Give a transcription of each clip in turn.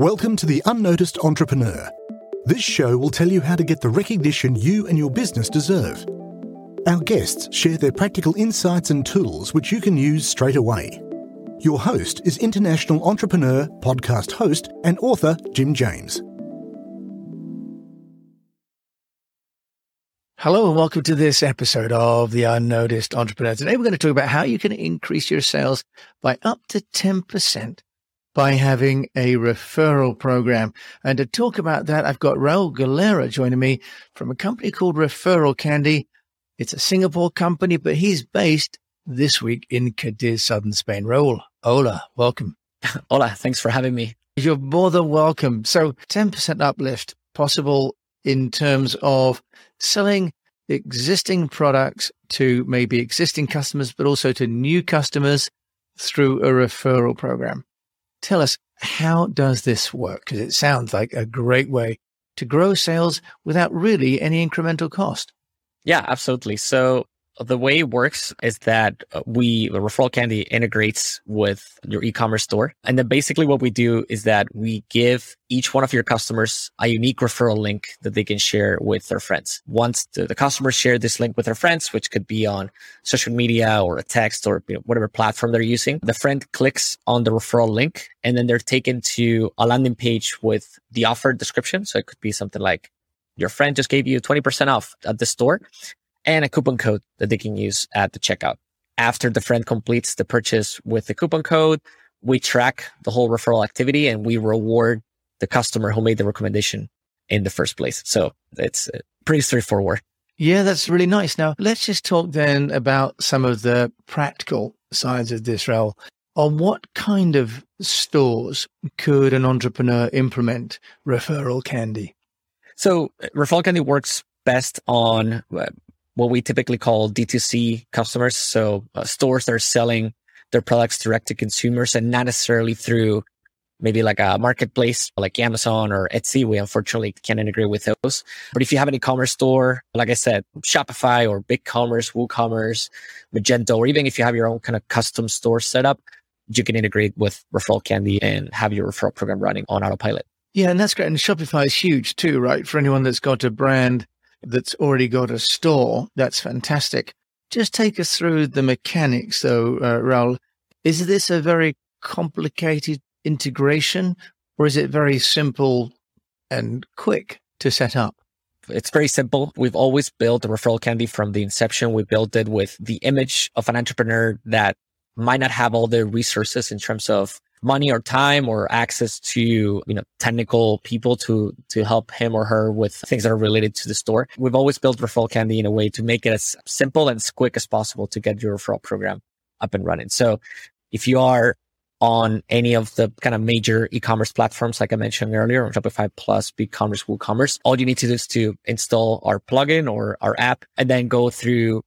Welcome to The Unnoticed Entrepreneur. This show will tell you how to get the recognition you and your business deserve. Our guests share their practical insights and tools which you can use straight away. Your host is international entrepreneur, podcast host, and author Jim James. Hello and welcome to this episode of The Unnoticed Entrepreneur. Today we're going to talk about how you can increase your sales by up to 10% by having a referral program. And to talk about that, I've got Raul Galera joining me from a company called Referral Candy. It's a Singapore company, but he's based this week in Cadiz, southern Spain. Raul, hola, welcome. Hola, thanks for having me. You're more than welcome. So 10% uplift possible in terms of selling existing products to maybe existing customers, but also to new customers through a referral program. Tell us, how does this work? Because it sounds like a great way to grow sales without really any incremental cost. Yeah, absolutely. So the way it works is that uh, we referral candy integrates with your e-commerce store. And then basically what we do is that we give each one of your customers a unique referral link that they can share with their friends. Once the, the customers share this link with their friends which could be on social media or a text or you know, whatever platform they're using the friend clicks on the referral link and then they're taken to a landing page with the offer description. So it could be something like your friend just gave you 20% off at the store and a coupon code that they can use at the checkout. After the friend completes the purchase with the coupon code, we track the whole referral activity and we reward the customer who made the recommendation in the first place. So it's uh, pretty straightforward. Yeah, that's really nice. Now, let's just talk then about some of the practical sides of this, Raul. On what kind of stores could an entrepreneur implement referral candy? So, uh, referral candy works best on uh, what we typically call D2C customers. So uh, stores that are selling their products direct to consumers and not necessarily through maybe like a marketplace like Amazon or Etsy. We unfortunately can't integrate with those. But if you have an e-commerce store, like I said, Shopify or BigCommerce, WooCommerce, Magento, or even if you have your own kind of custom store set up, you can integrate with Referral Candy and have your referral program running on autopilot. Yeah, and that's great. And Shopify is huge too, right? For anyone that's got a brand that's already got a store. That's fantastic. Just take us through the mechanics, though, uh, Raul. Is this a very complicated integration, or is it very simple and quick to set up? It's very simple. We've always built a referral candy from the inception. We built it with the image of an entrepreneur that might not have all the resources in terms of money or time or access to, you know, technical people to, to help him or her with things that are related to the store. We've always built referral candy in a way to make it as simple and as quick as possible to get your referral program up and running. So if you are on any of the kind of major e-commerce platforms, like I mentioned earlier, on Shopify Plus, BigCommerce, WooCommerce, all you need to do is to install our plugin or our app and then go through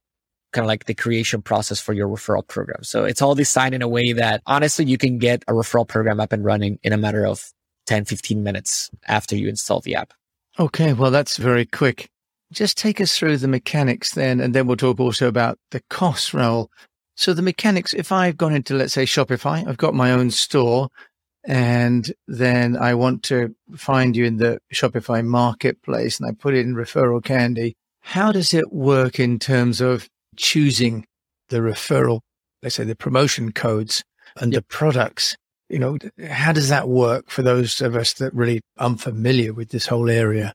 kind of like the creation process for your referral program. So it's all designed in a way that honestly, you can get a referral program up and running in a matter of 10, 15 minutes after you install the app. Okay. Well, that's very quick. Just take us through the mechanics then, and then we'll talk also about the cost Raul. So the mechanics, if I've gone into, let's say Shopify, I've got my own store and then I want to find you in the Shopify marketplace and I put in referral candy. How does it work in terms of choosing the referral, let's say the promotion codes and yep. the products. You know, how does that work for those of us that really unfamiliar with this whole area?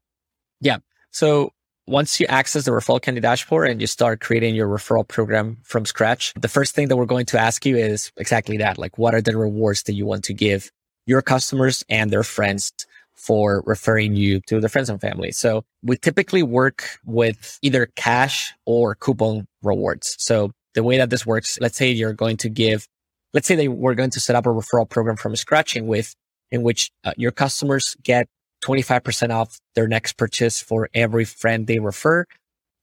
Yeah. So once you access the referral candy dashboard and you start creating your referral program from scratch, the first thing that we're going to ask you is exactly that. Like, what are the rewards that you want to give your customers and their friends for referring you to their friends and family. So we typically work with either cash or coupon rewards. So the way that this works, let's say you're going to give, let's say they we're going to set up a referral program from scratch in with, in which uh, your customers get 25% off their next purchase for every friend they refer.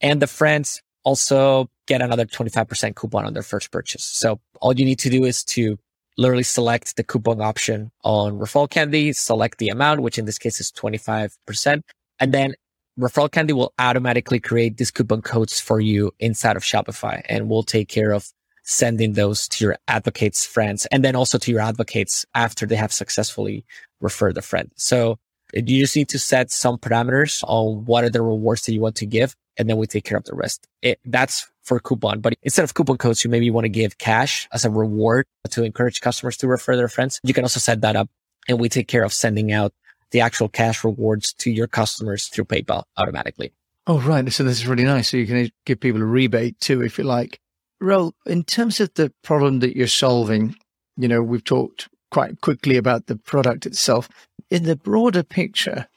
And the friends also get another 25% coupon on their first purchase. So all you need to do is to literally select the coupon option on referral candy, select the amount, which in this case is 25%. And then referral candy will automatically create these coupon codes for you inside of Shopify and we'll take care of sending those to your advocates friends and then also to your advocates after they have successfully referred a friend. So you just need to set some parameters on what are the rewards that you want to give. And then we take care of the rest. It, that's for coupon, but instead of coupon codes, you maybe want to give cash as a reward to encourage customers to refer their friends. You can also set that up and we take care of sending out the actual cash rewards to your customers through PayPal automatically. Oh, right. So this is really nice. So you can give people a rebate too, if you like. Raul, in terms of the problem that you're solving, you know, we've talked quite quickly about the product itself. In the broader picture,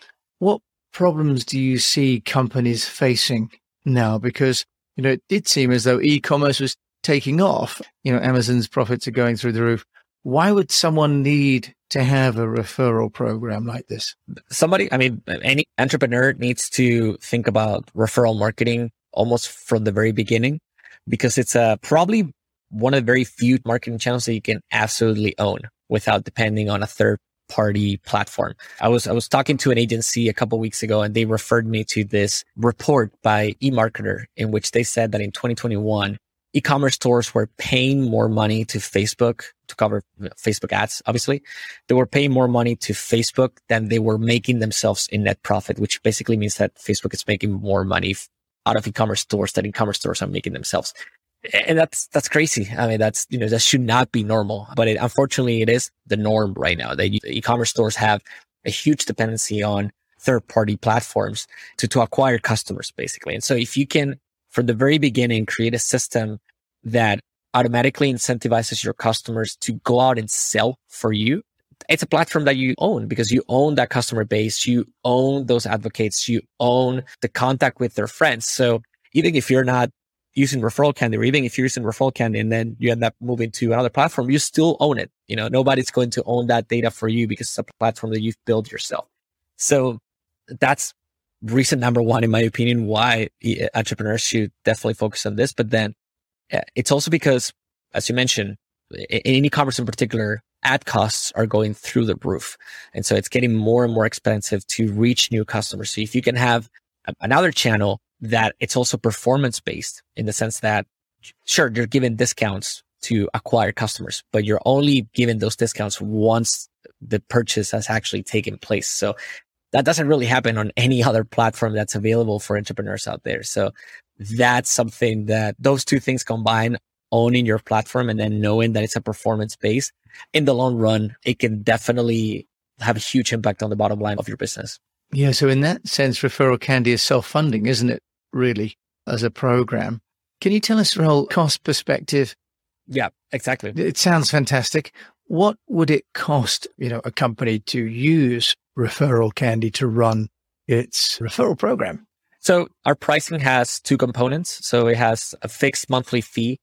problems do you see companies facing now? Because, you know, it did seem as though e-commerce was taking off. You know, Amazon's profits are going through the roof. Why would someone need to have a referral program like this? Somebody, I mean, any entrepreneur needs to think about referral marketing almost from the very beginning because it's uh, probably one of the very few marketing channels that you can absolutely own without depending on a third party platform. I was I was talking to an agency a couple weeks ago and they referred me to this report by eMarketer in which they said that in 2021 e-commerce stores were paying more money to Facebook to cover Facebook ads obviously. They were paying more money to Facebook than they were making themselves in net profit, which basically means that Facebook is making more money out of e-commerce stores than e-commerce stores are making themselves. And that's, that's crazy. I mean, that's, you know, that should not be normal, but it, unfortunately it is the norm right now that e-commerce stores have a huge dependency on third party platforms to, to acquire customers basically. And so if you can from the very beginning create a system that automatically incentivizes your customers to go out and sell for you it's a platform that you own because you own that customer base. You own those advocates. You own the contact with their friends. So even if you're not using referral candy or even if you're using referral candy and then you end up moving to another platform, you still own it. You know, nobody's going to own that data for you because it's a platform that you've built yourself. So that's reason number one, in my opinion, why entrepreneurs should definitely focus on this. But then it's also because, as you mentioned, in e-commerce in particular, ad costs are going through the roof. And so it's getting more and more expensive to reach new customers. So if you can have another channel that it's also performance based in the sense that sure, you're giving discounts to acquire customers, but you're only giving those discounts once the purchase has actually taken place. So that doesn't really happen on any other platform that's available for entrepreneurs out there. So that's something that those two things combine owning your platform and then knowing that it's a performance base in the long run, it can definitely have a huge impact on the bottom line of your business. Yeah. So in that sense, Referral Candy is self-funding, isn't it? Really, as a program. Can you tell us from a cost perspective? Yeah, exactly. It sounds fantastic. What would it cost, you know, a company to use Referral Candy to run its referral program? So our pricing has two components. So it has a fixed monthly fee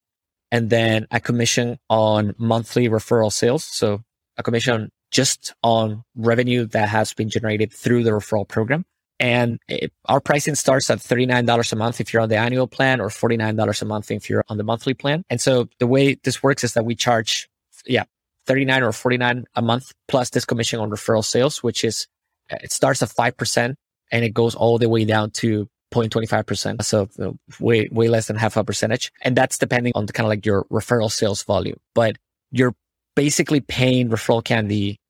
and then a commission on monthly referral sales. So a commission just on revenue that has been generated through the referral program. And it, our pricing starts at $39 a month if you're on the annual plan or $49 a month if you're on the monthly plan. And so the way this works is that we charge, yeah, 39 or 49 a month plus this commission on referral sales, which is, uh, it starts at 5% and it goes all the way down to 0.25%. So know, way, way less than half a percentage. And that's depending on the kind of like your referral sales volume, but you're basically paying referral candy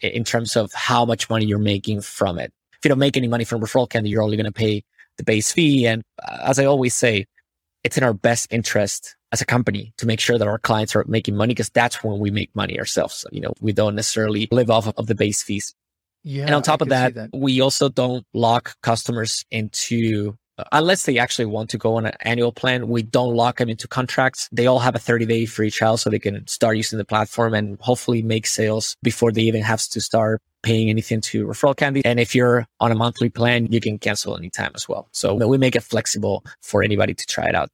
in terms of how much money you're making from it. If you don't make any money from referral candy, you're only going to pay the base fee. And uh, as I always say, it's in our best interest as a company to make sure that our clients are making money because that's when we make money ourselves. So, You know, we don't necessarily live off of the base fees. Yeah, and on top of that, that, we also don't lock customers into unless they actually want to go on an annual plan, we don't lock them into contracts. They all have a 30 day free trial so they can start using the platform and hopefully make sales before they even have to start paying anything to referral candy. And if you're on a monthly plan, you can cancel anytime as well. So we make it flexible for anybody to try it out.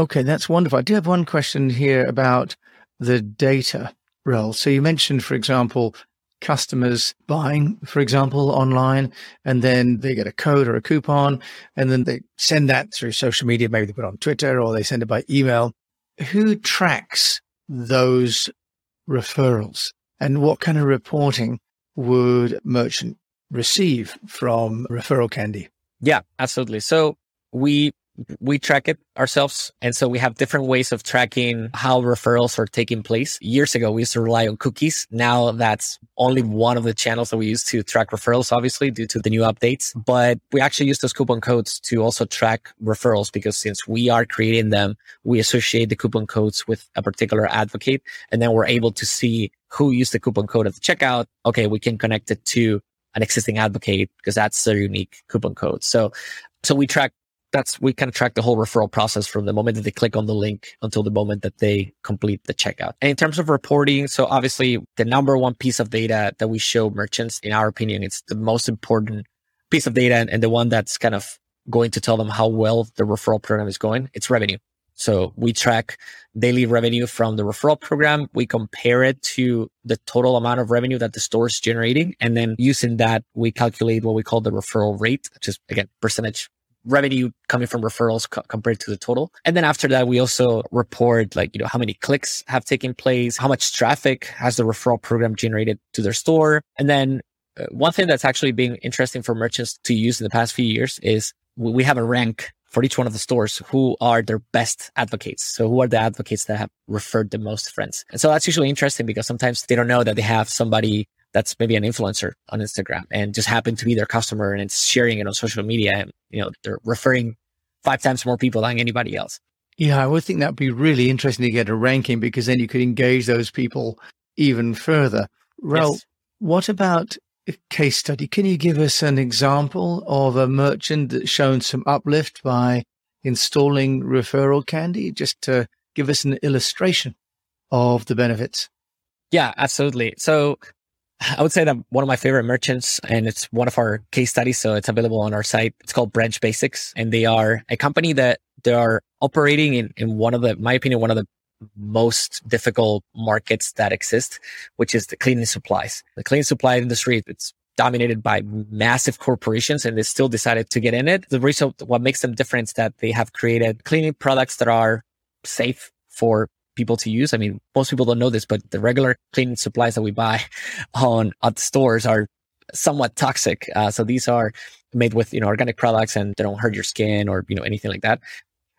Okay, that's wonderful. I do have one question here about the data role. So you mentioned, for example, customers buying, for example, online, and then they get a code or a coupon, and then they send that through social media. Maybe they put on Twitter or they send it by email. Who tracks those referrals? And what kind of reporting would merchant receive from referral candy? Yeah, absolutely. So we we track it ourselves. And so we have different ways of tracking how referrals are taking place. Years ago, we used to rely on cookies. Now that's only one of the channels that we use to track referrals, obviously, due to the new updates. But we actually use those coupon codes to also track referrals because since we are creating them, we associate the coupon codes with a particular advocate. And then we're able to see who used the coupon code at the checkout. Okay, we can connect it to an existing advocate because that's their unique coupon code. So, so we track that's we of track the whole referral process from the moment that they click on the link until the moment that they complete the checkout. And in terms of reporting, so obviously the number one piece of data that we show merchants, in our opinion, it's the most important piece of data and, and the one that's kind of going to tell them how well the referral program is going. It's revenue. So we track daily revenue from the referral program. We compare it to the total amount of revenue that the store is generating. And then using that, we calculate what we call the referral rate, which is again, percentage revenue coming from referrals co- compared to the total. And then after that, we also report like, you know, how many clicks have taken place, how much traffic has the referral program generated to their store. And then uh, one thing that's actually been interesting for merchants to use in the past few years is we have a rank for each one of the stores who are their best advocates. So who are the advocates that have referred the most friends? And so that's usually interesting because sometimes they don't know that they have somebody that's maybe an influencer on Instagram and just happen to be their customer and it's sharing it on social media and you know they're referring five times more people than anybody else. Yeah, I would think that'd be really interesting to get a ranking because then you could engage those people even further. Raul, yes. what about a case study? Can you give us an example of a merchant that's shown some uplift by installing referral candy just to give us an illustration of the benefits? Yeah, absolutely. So I would say that one of my favorite merchants, and it's one of our case studies, so it's available on our site. It's called Branch Basics, and they are a company that they are operating in, in one of the, my opinion, one of the most difficult markets that exist, which is the cleaning supplies. The cleaning supply industry, it's dominated by massive corporations and they still decided to get in it. The reason, what makes them different is that they have created cleaning products that are safe for people to use. I mean, most people don't know this, but the regular cleaning supplies that we buy on at stores are somewhat toxic. Uh, so these are made with, you know, organic products and they don't hurt your skin or, you know, anything like that.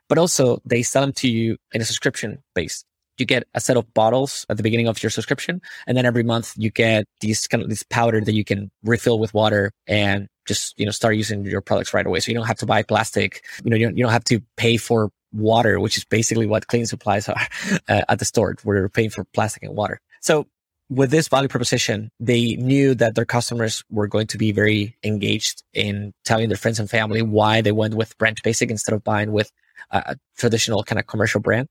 But also they sell them to you in a subscription base. You get a set of bottles at the beginning of your subscription. And then every month you get these kind of this powder that you can refill with water and just, you know, start using your products right away. So you don't have to buy plastic. You know, you don't, you don't have to pay for water, which is basically what cleaning supplies are uh, at the store. We're paying for plastic and water. So with this value proposition, they knew that their customers were going to be very engaged in telling their friends and family why they went with Branch Basic instead of buying with a traditional kind of commercial brand.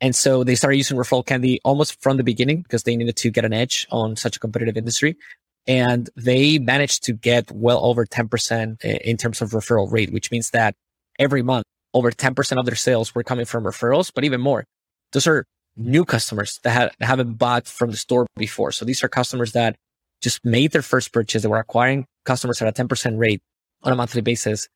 And so they started using referral candy almost from the beginning because they needed to get an edge on such a competitive industry. And they managed to get well over 10% in terms of referral rate, which means that every month over 10% of their sales were coming from referrals, but even more, those are new customers that, that haven't bought from the store before. So these are customers that just made their first purchase. They were acquiring customers at a 10% rate on a monthly basis.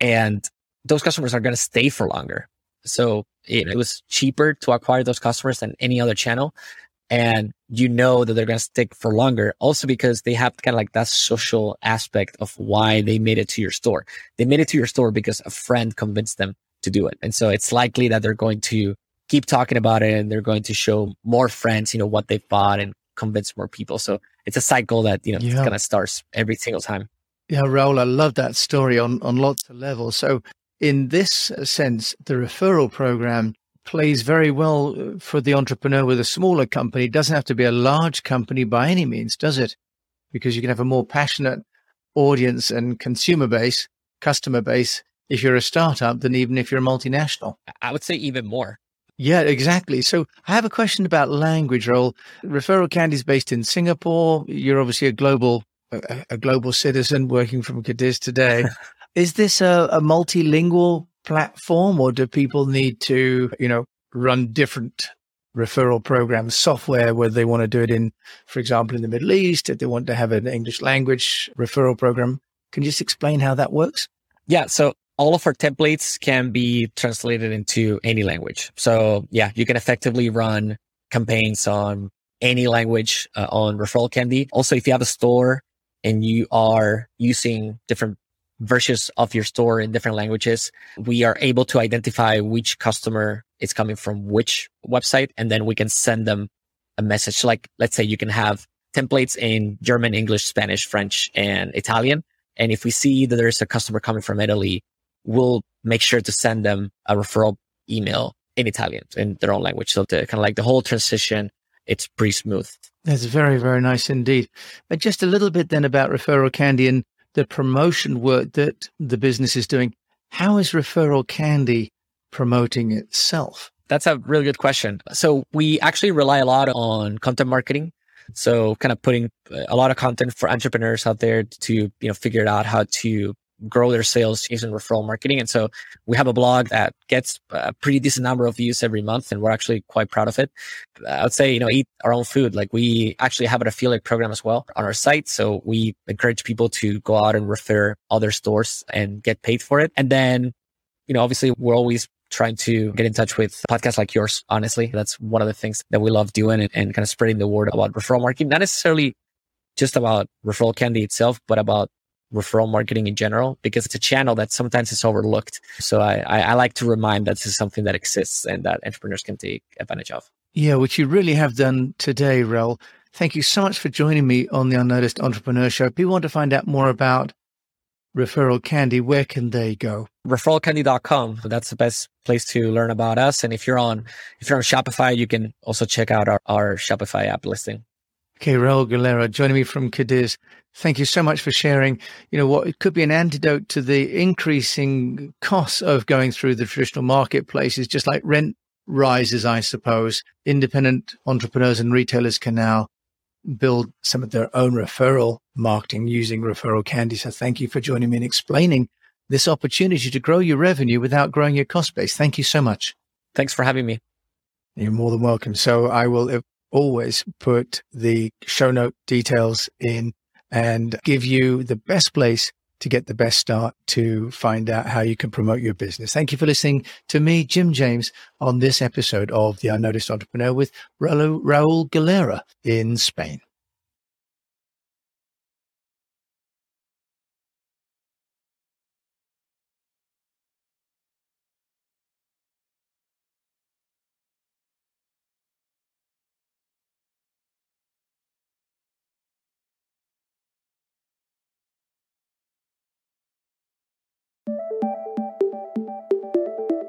And those customers are going to stay for longer. So it, it was cheaper to acquire those customers than any other channel and you know that they're going to stick for longer. Also because they have kind of like that social aspect of why they made it to your store. They made it to your store because a friend convinced them to do it. And so it's likely that they're going to keep talking about it and they're going to show more friends, you know, what they bought and convince more people. So it's a cycle that, you know, yeah. kind of starts every single time. Yeah, Raul, I love that story on, on lots of levels. So in this sense, the referral program plays very well uh, for the entrepreneur with a smaller company. It doesn't have to be a large company by any means, does it? Because you can have a more passionate audience and consumer base, customer base, if you're a startup than even if you're a multinational. I would say even more. Yeah, exactly. So I have a question about language Raul. Referral Candy is based in Singapore. You're obviously a global, a, a global citizen working from Cadiz today. is this a, a multilingual platform or do people need to, you know, run different referral programs, software, whether they want to do it in, for example, in the Middle East, if they want to have an English language referral program. Can you just explain how that works? Yeah. So all of our templates can be translated into any language. So yeah, you can effectively run campaigns on any language uh, on referral candy. Also, if you have a store and you are using different versions of your store in different languages, we are able to identify which customer is coming from which website. And then we can send them a message. Like, let's say you can have templates in German, English, Spanish, French, and Italian. And if we see that there's a customer coming from Italy, we'll make sure to send them a referral email in Italian in their own language. So the kind of like the whole transition, it's pretty smooth. That's very, very nice indeed. But just a little bit then about Referral Candy and the promotion work that the business is doing. How is Referral Candy promoting itself? That's a really good question. So we actually rely a lot on content marketing. So kind of putting a lot of content for entrepreneurs out there to, you know, figure out how to grow their sales using referral marketing. And so we have a blog that gets a pretty decent number of views every month, and we're actually quite proud of it. I would say, you know, eat our own food. Like we actually have an affiliate program as well on our site. So we encourage people to go out and refer other stores and get paid for it. And then, you know, obviously we're always trying to get in touch with podcasts like yours. Honestly, that's one of the things that we love doing and, and kind of spreading the word about referral marketing, not necessarily just about referral candy itself, but about referral marketing in general because it's a channel that sometimes is overlooked. So I, I, I, like to remind that this is something that exists and that entrepreneurs can take advantage of. Yeah, which you really have done today, Raul. Thank you so much for joining me on the Unnoticed Entrepreneur Show. If people want to find out more about Referral Candy, where can they go? Referralcandy.com. That's the best place to learn about us. And if you're on if you're on Shopify, you can also check out our, our Shopify app listing. Okay, Raul Galera joining me from Cadiz. Thank you so much for sharing, you know, what it could be an antidote to the increasing costs of going through the traditional marketplaces, just like rent rises, I suppose. Independent entrepreneurs and retailers can now build some of their own referral marketing using referral candy. So thank you for joining me and explaining this opportunity to grow your revenue without growing your cost base. Thank you so much. Thanks for having me. You're more than welcome. So I will always put the show note details in and give you the best place to get the best start to find out how you can promote your business. Thank you for listening to me, Jim James, on this episode of The Unnoticed Entrepreneur with Raul, Galera in Spain.